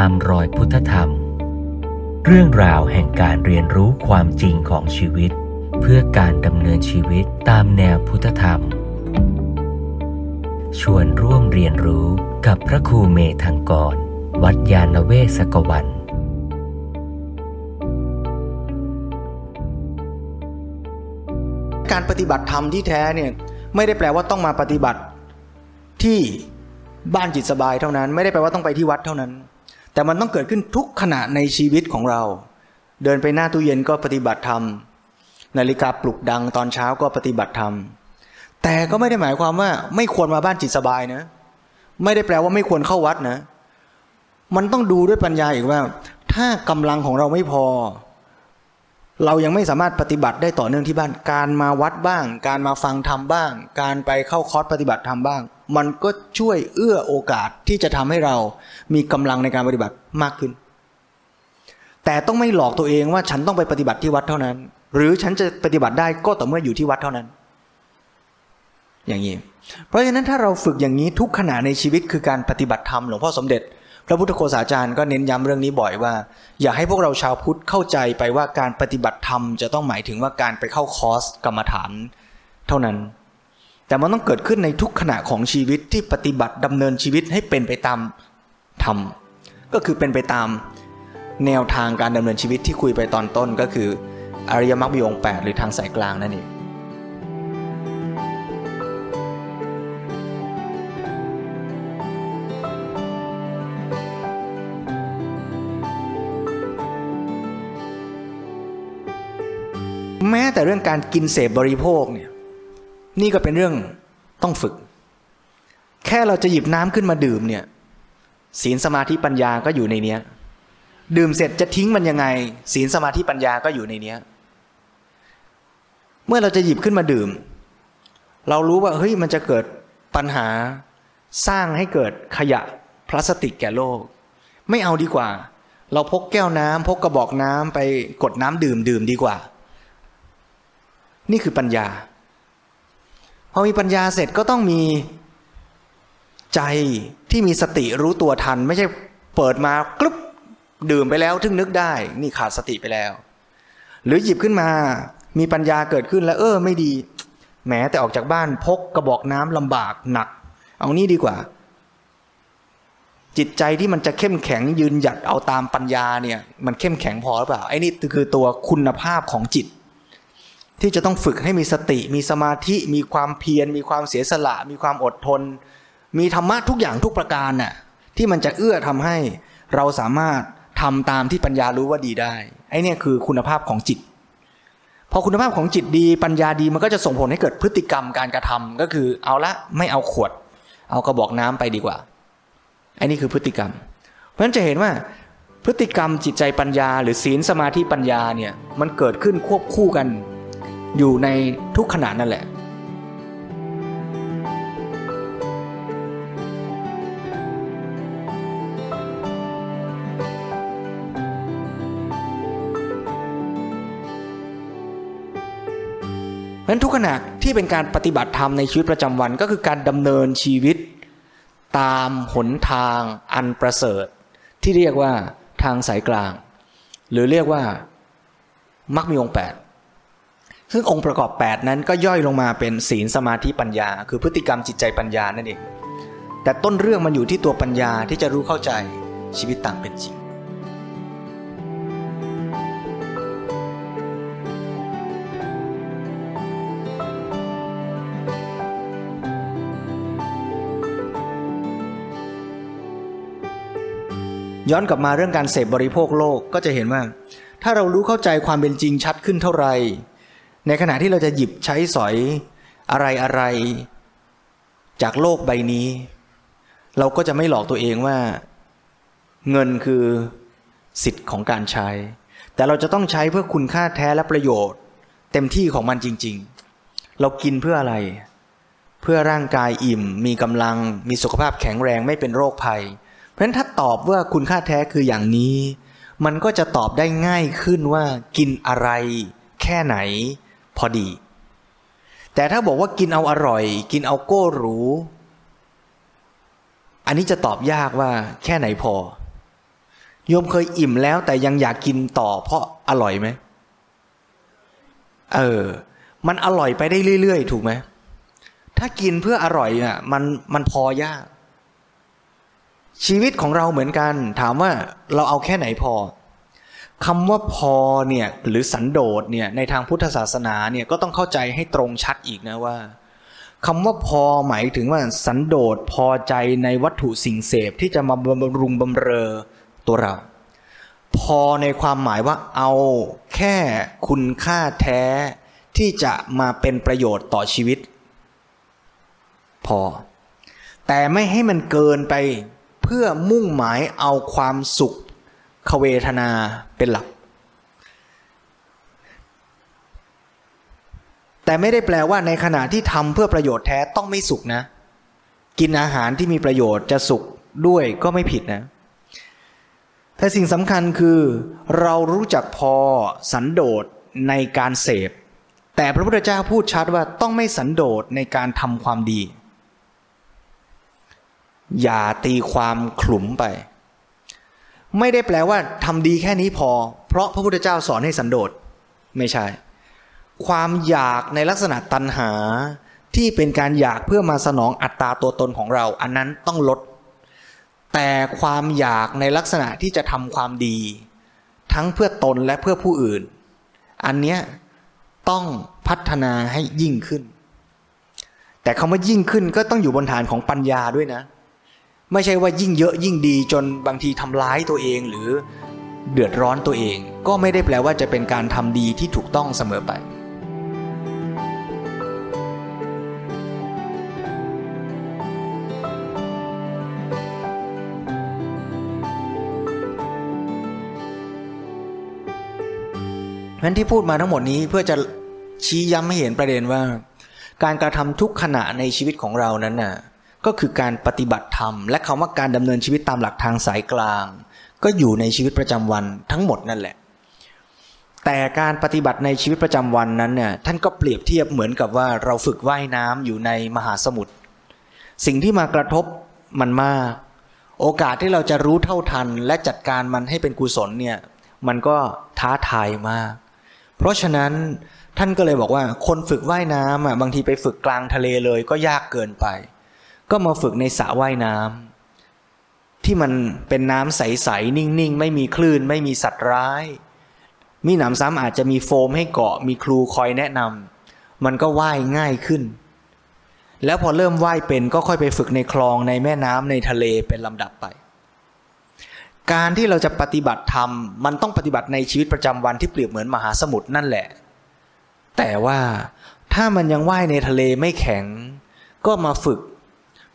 ตามรอยพุทธธรรม เรื่องราวแห่งการเรียนรู้ความจริงของชีวิต เพื่อการดำเนินชีวิตตามแนวพุทธธรรม ชวนร่วมเรียนรู้กับพระครูเมธังกร วัดยาณเวศกวันการปฏิบัติธรรมที่แท้เนี่ยไม่ได้แปลว่าต้องมาปฏิบัติที่บ้านจิตสบายเท่านั้น ไม่ได้แปลว่าต้องไปที่วัดเท่านั้น แต่มันต้องเกิดขึ้นทุกขณะในชีวิตของเรา เดินไปหน้าตู้เย็นก็ปฏิบัติธรรม นาฬิกาปลุกดังตอนเช้าก็ปฏิบัติธรรม แต่ก็ไม่ได้หมายความว่า ไม่ควรมาบ้านจิตสบายนะ ไม่ได้แปลว่าไม่ควรเข้าวัดนะ มันต้องดูด้วยปัญญาอีกว่า ถ้ากำลังของเราไม่พอ เรายังไม่สามารถปฏิบัติได้ต่อเนื่องที่บ้าน การมาวัดบ้าง การมาฟังธรรมบ้าง การไปเข้าคอร์สปฏิบัติธรรมบ้าง มันก็ช่วยเอื้อโอกาสที่จะทำให้เรามีกำลังในการปฏิบัติมากขึ้น แต่ต้องไม่หลอกตัวเองว่าฉันต้องไปปฏิบัติที่วัดเท่านั้น หรือฉันจะปฏิบัติได้ก็ต่อเมื่ออยู่ที่วัดเท่านั้น อย่างนี้ เพราะฉะนั้นถ้าเราฝึกอย่างนี้ทุกขณะในชีวิตคือการปฏิบัติธรรมหลวงพ่อสมเด็จ พระพุทธโฆษาจารย์ก็เน้นย้ำเรื่องนี้บ่อยว่า อย่าให้พวกเราชาวพุทธเข้าใจไปว่าการปฏิบัติธรรมจะต้องหมายถึงว่าการไปเข้าคอร์สกรรมฐาน เท่านั้น แต่มันต้องเกิดขึ้นในทุกขณะของชีวิตที่ปฏิบัติดำเนินชีวิตให้เป็นไปตามธรรมก็คือเป็นไปตามแนวทางการดำเนินชีวิตที่คุยไปตอนต้นก็คืออริยมรรคมีองค์8หรือทางสายกลางนั่นเองแม้แต่เรื่องการกินเสพบริโภคเนี่ย นี่ก็เป็นเรื่องต้องฝึก แค่เราจะหยิบน้ำขึ้นมาดื่มเนี่ย ศีลสมาธิปัญญาก็อยู่ในเนี้ย ดื่มเสร็จจะทิ้งมันยังไง ศีลสมาธิปัญญาก็อยู่ในเนี้ย เมื่อเราจะหยิบขึ้นมาดื่ม เรารู้ว่าเฮ้ยมันจะเกิดปัญหาสร้างให้เกิดขยะพลาสติกแก่โลก ไม่เอาดีกว่า เราพกแก้วน้ำพกกระบอกน้ำไปกดน้ำดื่มดื่มดีกว่า นี่คือปัญญา พอมีปัญญาเสร็จก็ต้องมีใจที่มีสติรู้ตัวทัน ไม่ใช่เปิดมากลุ๊บดื่มไปแล้วถึงนึกได้ นี่ขาดสติไปแล้ว หรือหยิบขึ้นมา มีปัญญาเกิดขึ้นแล้ว เออ ไม่ดีแหมแต่ออกจากบ้านพกกระบอกน้ำลำบากหนัก เอานี่ดีกว่า จิตใจที่มันจะเข้มแข็งยืนหยัดเอาตามปัญญาเนี่ย มันเข้มแข็งพอหรือเปล่าไอ้นี่คือตัวคุณภาพของจิต ที่จะต้องฝึกให้มีสติ มีสมาธิมีความเพียร มีความเสียสละ มีความอดทน มีธรรมะทุกอย่างทุกประการน่ะที่มันจะเอื้อทำให้เราสามารถทำตามที่ปัญญารู้ว่าดีได้ไอ้นี่คือคุณภาพของจิต พอคุณภาพของจิตดีปัญญาดีมันก็จะส่งผลให้เกิดพฤติกรรมการกระทำก็คือเอาละไม่เอาขวด เอากระบอกน้ำไปดีกว่าไอ้นี่คือพฤติกรรม เพราะฉะนั้นจะเห็นว่าพฤติกรรมจิตใจปัญญา หรือศีลสมาธิปัญญาเนี่ยมันเกิดขึ้นควบคู่กัน อยู่ในทุกขณะนั่นแหละเพราะฉะนั้นทุกขณะที่เป็นการปฏิบัติธรรมในชีวิตประจำวันก็คือการดำเนินชีวิต ตามหนทางอันประเสริฐ ที่เรียกว่าทางสายกลาง หรือเรียกว่ามักมีองค์แปด ซึ่งองค์ประกอบ 8 นั้นก็ย่อยลงมาเป็นศีลสมาธิปัญญา คือพฤติกรรมจิตใจปัญญานั่นเอง แต่ต้นเรื่องมันอยู่ที่ตัวปัญญาที่จะรู้เข้าใจชีวิตต่างเป็นจริงย้อนกลับมาเรื่องการเสพบริโภคโลกก็จะเห็นว่า ถ้าเรารู้เข้าใจความเป็นจริงชัดขึ้นเท่าไหร่ ในขณะที่เราจะหยิบใช้สอยอะไรอะไร จากโลกใบนี้ เราก็จะไม่หลอกตัวเองว่า เงินคือสิทธิ์ของการใช้ แต่เราจะต้องใช้เพื่อคุณค่าแท้และประโยชน์ เต็มที่ของมันจริง ๆ เรากินเพื่ออะไร เพื่อร่างกายอิ่ม มีกำลัง มีสุขภาพแข็งแรงไม่เป็นโรคภัย เพราะฉะนั้นถ้าตอบว่าคุณค่าแท้คืออย่างนี้ มันก็จะตอบได้ง่ายขึ้นว่ากินอะไร แค่ไหน พอดี แต่ถ้าบอกว่ากินเอาอร่อย กินเอาโก้หรู อันนี้จะตอบยากว่าแค่ไหนพอ โยมเคยอิ่มแล้วแต่ยังอยากกินต่อเพราะอร่อยไหม เออ มันอร่อยไปได้เรื่อยๆ ถูกไหม ถ้ากินเพื่ออร่อยอะ มันมันพอยาก ชีวิตของเราเหมือนกัน ถามว่าเราเอาแค่ไหนพอ คำว่าพอเนี่ยหรือสันโดษเนี่ยในทางพุทธศาสนาเนี่ยก็ต้องเข้าใจให้ตรงชัดอีกนะว่าคำว่าพอหมายถึงว่าสันโดษพอใจในวัตถุสิ่งเสพที่จะมาบำรุงบำเรอตัวเรา พอในความหมายว่าเอาแค่คุณค่าแท้ที่จะมาเป็นประโยชน์ต่อชีวิต พอ แต่ไม่ให้มันเกินไปเพื่อมุ่งหมายเอาความสุข ขเวทนาเป็นหลัก แต่ไม่ได้แปลว่าในขณะที่ทำเพื่อประโยชน์แท้ต้องไม่สุขนะ กินอาหารที่มีประโยชน์จะสุขด้วยก็ไม่ผิดนะ แต่สิ่งสำคัญคือเรารู้จักพอสันโดษในการเสพ แต่พระพุทธเจ้าพูดชัดว่าต้องไม่สันโดษในการทำความดี อย่าตีความขลุ่มไป ไม่ได้แปลว่าทำดีแค่นี้พอ เพราะพระพุทธเจ้าสอนให้สันโดษไม่ใช่ ความอยากในลักษณะตัณหาที่เป็นการอยากเพื่อมาสนองอัตราตัวตนของเรา อันนั้นต้องลด แต่ความอยากในลักษณะที่จะทำความดี ทั้งเพื่อตนและเพื่อผู้อื่น อันเนี้ยต้องพัฒนาให้ยิ่งขึ้น แต่คำว่ายิ่งขึ้นก็ต้องอยู่บนฐานของปัญญาด้วยนะ ไม่ใช่ว่ายิ่งเยอะยิ่งดีจนบางทีทำร้ายตัวเองหรือเดือดร้อนตัวเอง ก็ไม่ได้แปลว่าจะเป็นการทำดีที่ถูกต้องเสมอไป นั้นที่พูดมาทั้งหมดนี้เพื่อจะชี้ย้ำให้เห็นประเด็นว่า การกระทำทุกขณะในชีวิตของเรานั้นน่ะ ก็คือการปฏิบัติธรรม และคำว่าการดำเนินชีวิตตามหลักทางสายกลาง ก็อยู่ในชีวิตประจำวันทั้งหมดนั่นแหละ แต่การปฏิบัติในชีวิตประจำวันนั้นเนี่ยท่านก็เปรียบเทียบเหมือนกับว่าเราฝึกว่ายน้ำอยู่ในมหาสมุทรสิ่งที่มากระทบมันมาก โอกาสที่เราจะรู้เท่าทัน และจัดการมันให้เป็นกุศลเนี่ยมันก็ท้าทายมาก เพราะฉะนั้นท่านก็เลยบอกว่าคนฝึกว่ายน้ำอะบางทีไปฝึกกลางทะเลเลยก็ยากเกินไป ก็มาฝึกในสระว่ายน้ำที่มันเป็นน้ำใสๆนิ่งๆ ไม่มีคลื่น ไม่มีสัตว์ร้าย มีหนำซ้ำอาจจะมีโฟมให้เกาะมีครูคอยแนะนำมันก็ว่ายง่ายขึ้น แล้วพอเริ่มว่ายเป็นก็ค่อยไปฝึกในคลองในแม่น้ำในทะเลเป็นลำดับไป การที่เราจะปฏิบัติธรรมมันต้องปฏิบัติในชีวิตประจำวันที่เปรียบเหมือนมหาสมุทรนั่นแหละ แต่ว่าถ้ามันยังว่ายในทะเลไม่แข็ง ก็มาฝึก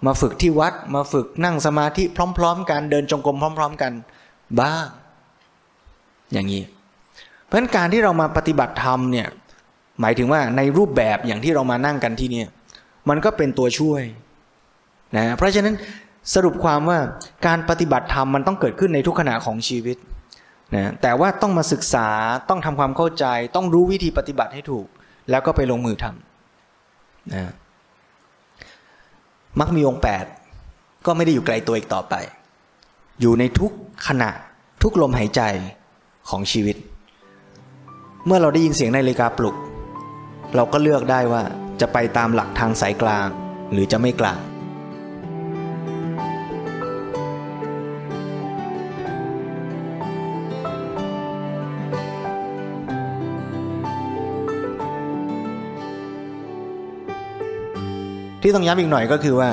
มาฝึกที่วัดมาฝึกนั่งสมาธิพร้อม ๆ กันเดินจงกรมพร้อม ๆ กันบ้างอย่างนี้ เพราะฉะนั้นการที่เรามาปฏิบัติธรรมเนี่ยหมายถึงว่าในรูปแบบอย่างที่เรามานั่งกันที่นี่มันก็เป็นตัวช่วยนะเพราะฉะนั้นสรุปความว่าการปฏิบัติธรรมมันต้องเกิดขึ้นในทุกขณะของชีวิตนะแต่ว่าต้องมาศึกษาต้องทำความเข้าใจ ต้องรู้วิธีปฏิบัติให้ถูก แล้วก็ไปลงมือทำนะ มักมีองค์แปดก็ไม่ได้อยู่ไกลตัวอีกต่อไป อยู่ในทุกขณะทุกลมหายใจของชีวิต เมื่อเราได้ยินเสียงนาฬิกาปลุก เราก็เลือกได้ว่าจะไปตามหลักทางสายกลาง หรือจะไม่กลาง ที่ต้องย้ำอีกหน่อยก็คือว่า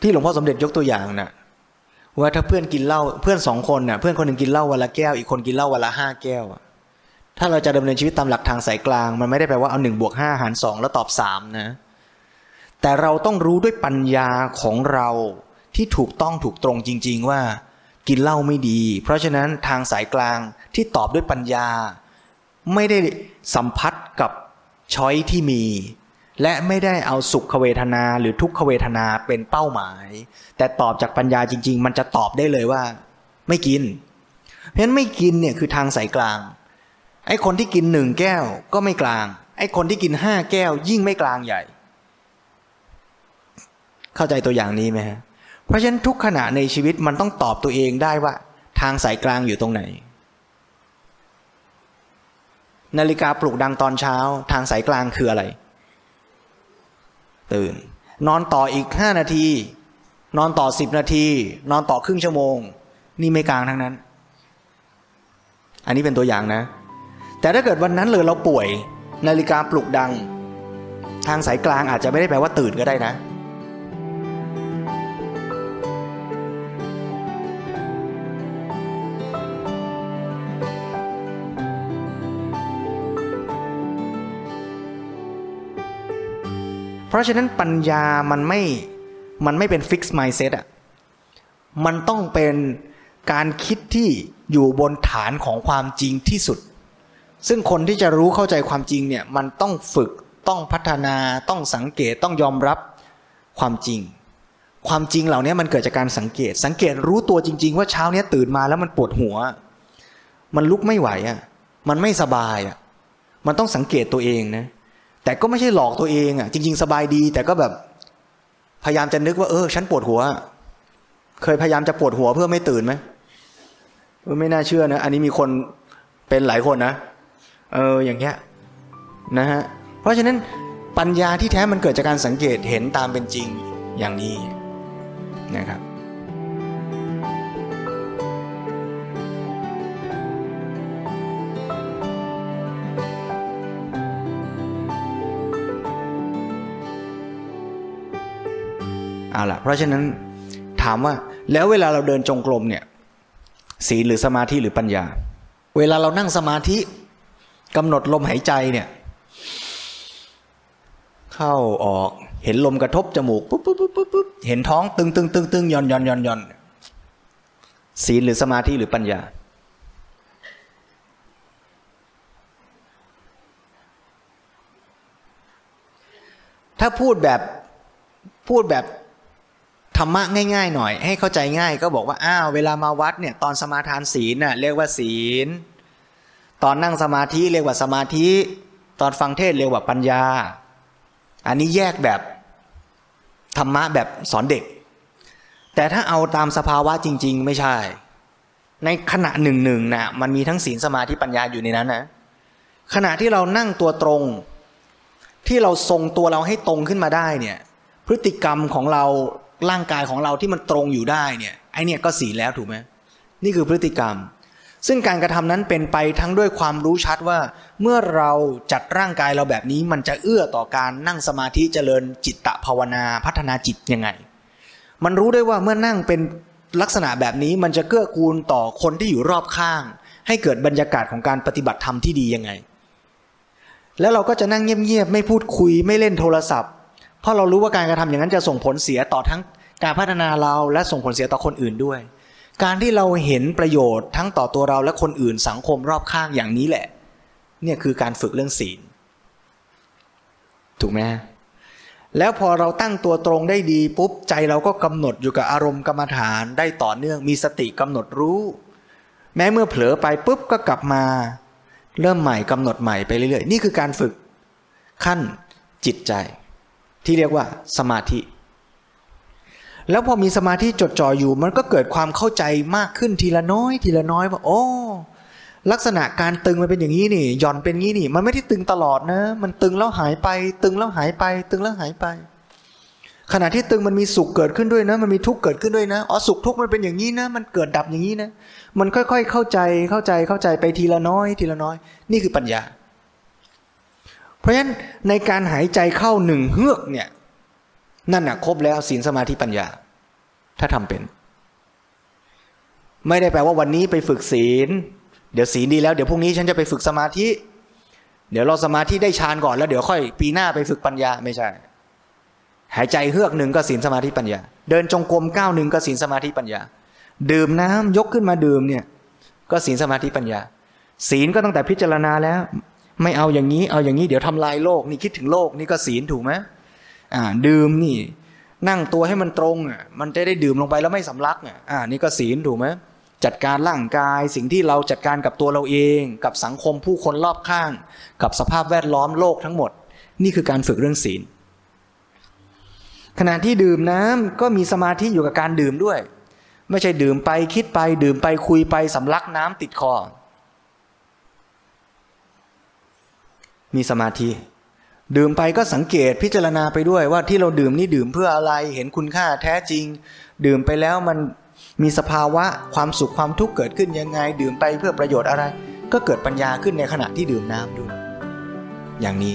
ที่หลวงพ่อสมเด็จยกตัวอย่างนะ่ะว่าถ้าเพื่อนกินเหล้าเพื่อนสองคนนะ่ะ เพื่อนคนหนึ่งกินเหล้าวันละแก้วอีกคนกินเหล้าวันละห้าแก้วถ้าเราจะดำเนินชีวิตตามหลักทางสายกลาง มันไม่ได้แปลว่าเอาหนึ่งบวกห้าหารสองแล้วตอบสามนะ แต่เราต้องรู้ด้วยปัญญาของเราที่ถูกต้องถูกตรงจริง ๆ ว่า กินเหล้าไม่ดี เพราะฉะนั้นทางสายกลางที่ตอบด้วยปัญญา ไม่ได้สัมผัสกับช้อยที่มี และไม่ได้เอาสุขเวทนาหรือทุกขเวทนาเป็นเป้าหมาย แต่ตอบจากปัญญาจริง ๆ มันจะตอบได้เลยว่า ไม่กิน เพราะฉะนั้นไม่กินเนี่ยคือทางสายกลาง ไอ้คนที่กินหนึ่งแก้วก็ไม่กลาง ไอ้คนที่กินห้าแก้ว ยิ่งไม่กลางใหญ่ เข้าใจตัวอย่างนี้ไหมฮะเพราะฉะนั้นทุกขณะในชีวิตมันต้องตอบตัวเองได้ว่า ทางสายกลางอยู่ตรงไหน นาฬิกาปลุกดังตอนเช้า ทางสายกลางคืออะไร ตื่น นอนต่ออีกห้านาที นอนต่อสิบนาที นอนต่อครึ่งชั่วโมง นี่ไม่กลางทั้งนั้น อันนี้เป็นตัวอย่างนะ แต่ถ้าเกิดวันนั้นเลยเราป่วย นาฬิกาปลุกดัง ทางสายกลางอาจจะไม่ได้แปลว่าตื่นก็ได้นะ ราะฉะนั้นปัญญามันไม่มันไม่เป็นฟิกซ์ไมเซ็ตอะมันต้องเป็นการคิดที่อยู่บนฐานของความจริงที่สุด ซึ่งคนที่จะรู้เข้าใจความจริงเนี่ยมันต้องฝึกต้องพัฒนาต้องสังเกตต้องยอมรับความจริง ความจริงเหล่านี้มันเกิดจากการสังเกต สังเกตรู้ตัวจริง ๆ ว่าเช้าเนี้ยตื่นมาแล้วมันปวดหัว มันลุกไม่ไหวอะมันไม่สบายอะมันต้องสังเกตตัวเองนะ แต่ก็ไม่ใช่หลอกตัวเองอะจริง ๆ สบายดี แต่ก็แบบพยายามจะนึกว่าเออ ฉันปวดหัว เคยพยายามจะปวดหัวเพื่อไม่ตื่นไหมไม่น่าเชื่อนะ อันนี้มีคนเป็นหลายคนนะเอออย่างเงี้ยนะฮะเพราะฉะนั้นปัญญาที่แท้มันเกิดจากการสังเกตเห็นตามเป็นจริงอย่างนี้นะครับ เอาละเพราะฉะนั้นถามว่าแล้วเวลาเราเดินจงกรมเนี่ยศีลหรือสมาธิหรือปัญญา เวลาเรานั่งสมาธิกำหนดลมหายใจเนี่ยเข้าออกเห็นลมกระทบจมูกปุ๊บปุ๊บปุ๊บปุ๊บปุ๊บเห็นท้องตึงตึงตึงตึงย่อนย่อนย่อนย่อนศีลหรือสมาธิหรือปัญญา ถ้าพูดแบบพูดแบบ ธรรมะง่ายๆหน่อย ให้เข้าใจง่ายก็บอกว่าอ้าวเวลามาวัดเนี่ยตอนสมาทานศีลน่ะเรียกว่าศีล ตอนนั่งสมาธิเรียกว่าสมาธิ ตอนฟังเทศเรียกว่าปัญญา อันนี้แยกแบบธรรมะแบบสอนเด็ก แต่ถ้าเอาตามสภาวะจริง ๆ ไม่ใช่ ในขณะหนึ่งหนึ่งนะมันมีทั้งศีลสมาธิปัญญาอยู่ในนั้นนะขณะที่เรานั่งตัวตรง ที่เราทรงตัวเราให้ตรงขึ้นมาได้เนี่ยพฤติกรรมของเรา ร่างกายของเราที่มันตรงอยู่ได้เนี่ยไอเนี่ยก็ศีลแล้วถูกไหมนี่คือพฤติกรรม ซึ่งการกระทำนั้นเป็นไปทั้งด้วยความรู้ชัดว่า เมื่อเราจัดร่างกายเราแบบนี้มันจะเอื้อต่อการนั่งสมาธิเจริญจิตตภาวนาพัฒนาจิตยังไง มันรู้ได้ว่าเมื่อนั่งเป็นลักษณะแบบนี้มันจะเกื้อกูลต่อคนที่อยู่รอบข้าง ให้เกิดบรรยากาศของการปฏิบัติธรรมที่ดียังไง แล้วเราก็จะนั่งเงียบๆไม่พูดคุยไม่เล่นโทรศัพท์ ราะเรารู้ว่าการกระทำอย่างนั้นจะส่งผลเสียต่อทั้งการพัฒนาเราและส่งผลเสียต่อคนอื่นด้วย การที่เราเห็นประโยชน์ทั้งต่อตัวเราและคนอื่นสังคมรอบข้างอย่างนี้แหละ เนี่ยคือการฝึกเรื่องศีล ถูกไหมแล้วพอเราตั้งตัวตรงได้ดีปุ๊บใจเราก็กำหนดอยู่กับอารมณ์กรรมฐานได้ต่อเนื่องมีสติกำหนดรู้ แม้เมื่อเผลอไปปุ๊บก็กลับมา เริ่มใหม่กำหนดใหม่ไปเรื่อยๆ นี่คือการฝึกขั้นจิตใจ ที่เรียกว่าสมาธิ แล้วพอมีสมาธิจดจ่ออยู่ มันก็เกิดความเข้าใจมากขึ้นทีละน้อย ทีละน้อยว่าโอ้ลักษณะการตึงมันเป็นอย่างนี้นี่หย่อนเป็นงี้นี่ มันไม่ได้ตึงตลอดนะ มันตึงแล้วหายไป ตึงแล้วหายไป ตึงแล้วหายไป ขณะที่ตึงมันมีสุขเกิดขึ้นด้วยนะ มันมีทุกข์เกิดขึ้นด้วยนะอ๋อสุขทุกข์มันเป็นอย่างนี้นะ มันเกิดดับอย่างนี้นะ มันค่อยๆเข้าใจเข้าใจเข้าใจไปทีละน้อย ทีละน้อย นี่คือปัญญา ราะฉะนั้นในการหายใจเข้าหนึ่งเฮือกเนี่ย นั่นน่ะครบแล้วศีลสมาธิปัญญา ถ้าทำเป็น ไม่ได้แปลว่าวันนี้ไปฝึกศีล เดี๋ยวศีลดีแล้วเดี๋ยวพรุ่งนี้ฉันจะไปฝึกสมาธิ เดี๋ยวเราสมาธิได้ฌานก่อนแล้วเดี๋ยวค่อยปีหน้าไปฝึกปัญญาไม่ใช่ หายใจเฮือกหนึ่งก็ศีลสมาธิปัญญา เดินจงกรมก้าวหนึ่งก็ศีลสมาธิปัญญา ดื่มน้ำยกขึ้นมาดื่มเนี่ย ก็ศีลสมาธิปัญญา ศีลก็ตั้งแต่พิจารณาแล้ว ไม่เอาอย่างนี้ เอาอย่างนี้เดี๋ยวทำลายโลก นี่คิดถึงโลกนี่ก็ศีลถูกไหมอ่า ดื่มนี่ นั่งตัวให้มันตรงอะมันจะได้ดื่มลงไปแล้วไม่สำลักอะอ่านี่ก็ศีลถูกไหมจัดการร่างกายสิ่งที่เราจัดการกับตัวเราเอง กับสังคมผู้คนรอบข้าง กับสภาพแวดล้อมโลกทั้งหมด นี่คือการฝึกเรื่องศีล ขณะที่ดื่มน้ำก็มีสมาธิอยู่กับการดื่มด้วย ไม่ใช่ดื่มไปคิดไปดื่มไปคุยไปสำลักน้ำติดคอ มีสมาธิ ดื่มไปก็สังเกตพิจารณาไปด้วยว่าที่เราดื่มนี่ดื่มเพื่ออะไรเห็นคุณค่าแท้จริง ดื่มไปแล้วมันมีสภาวะความสุขความทุกข์เกิดขึ้นยังไง ดื่มไปเพื่อประโยชน์อะไร ก็เกิดปัญญาขึ้นในขณะที่ดื่มน้ำด้วยอย่างนี้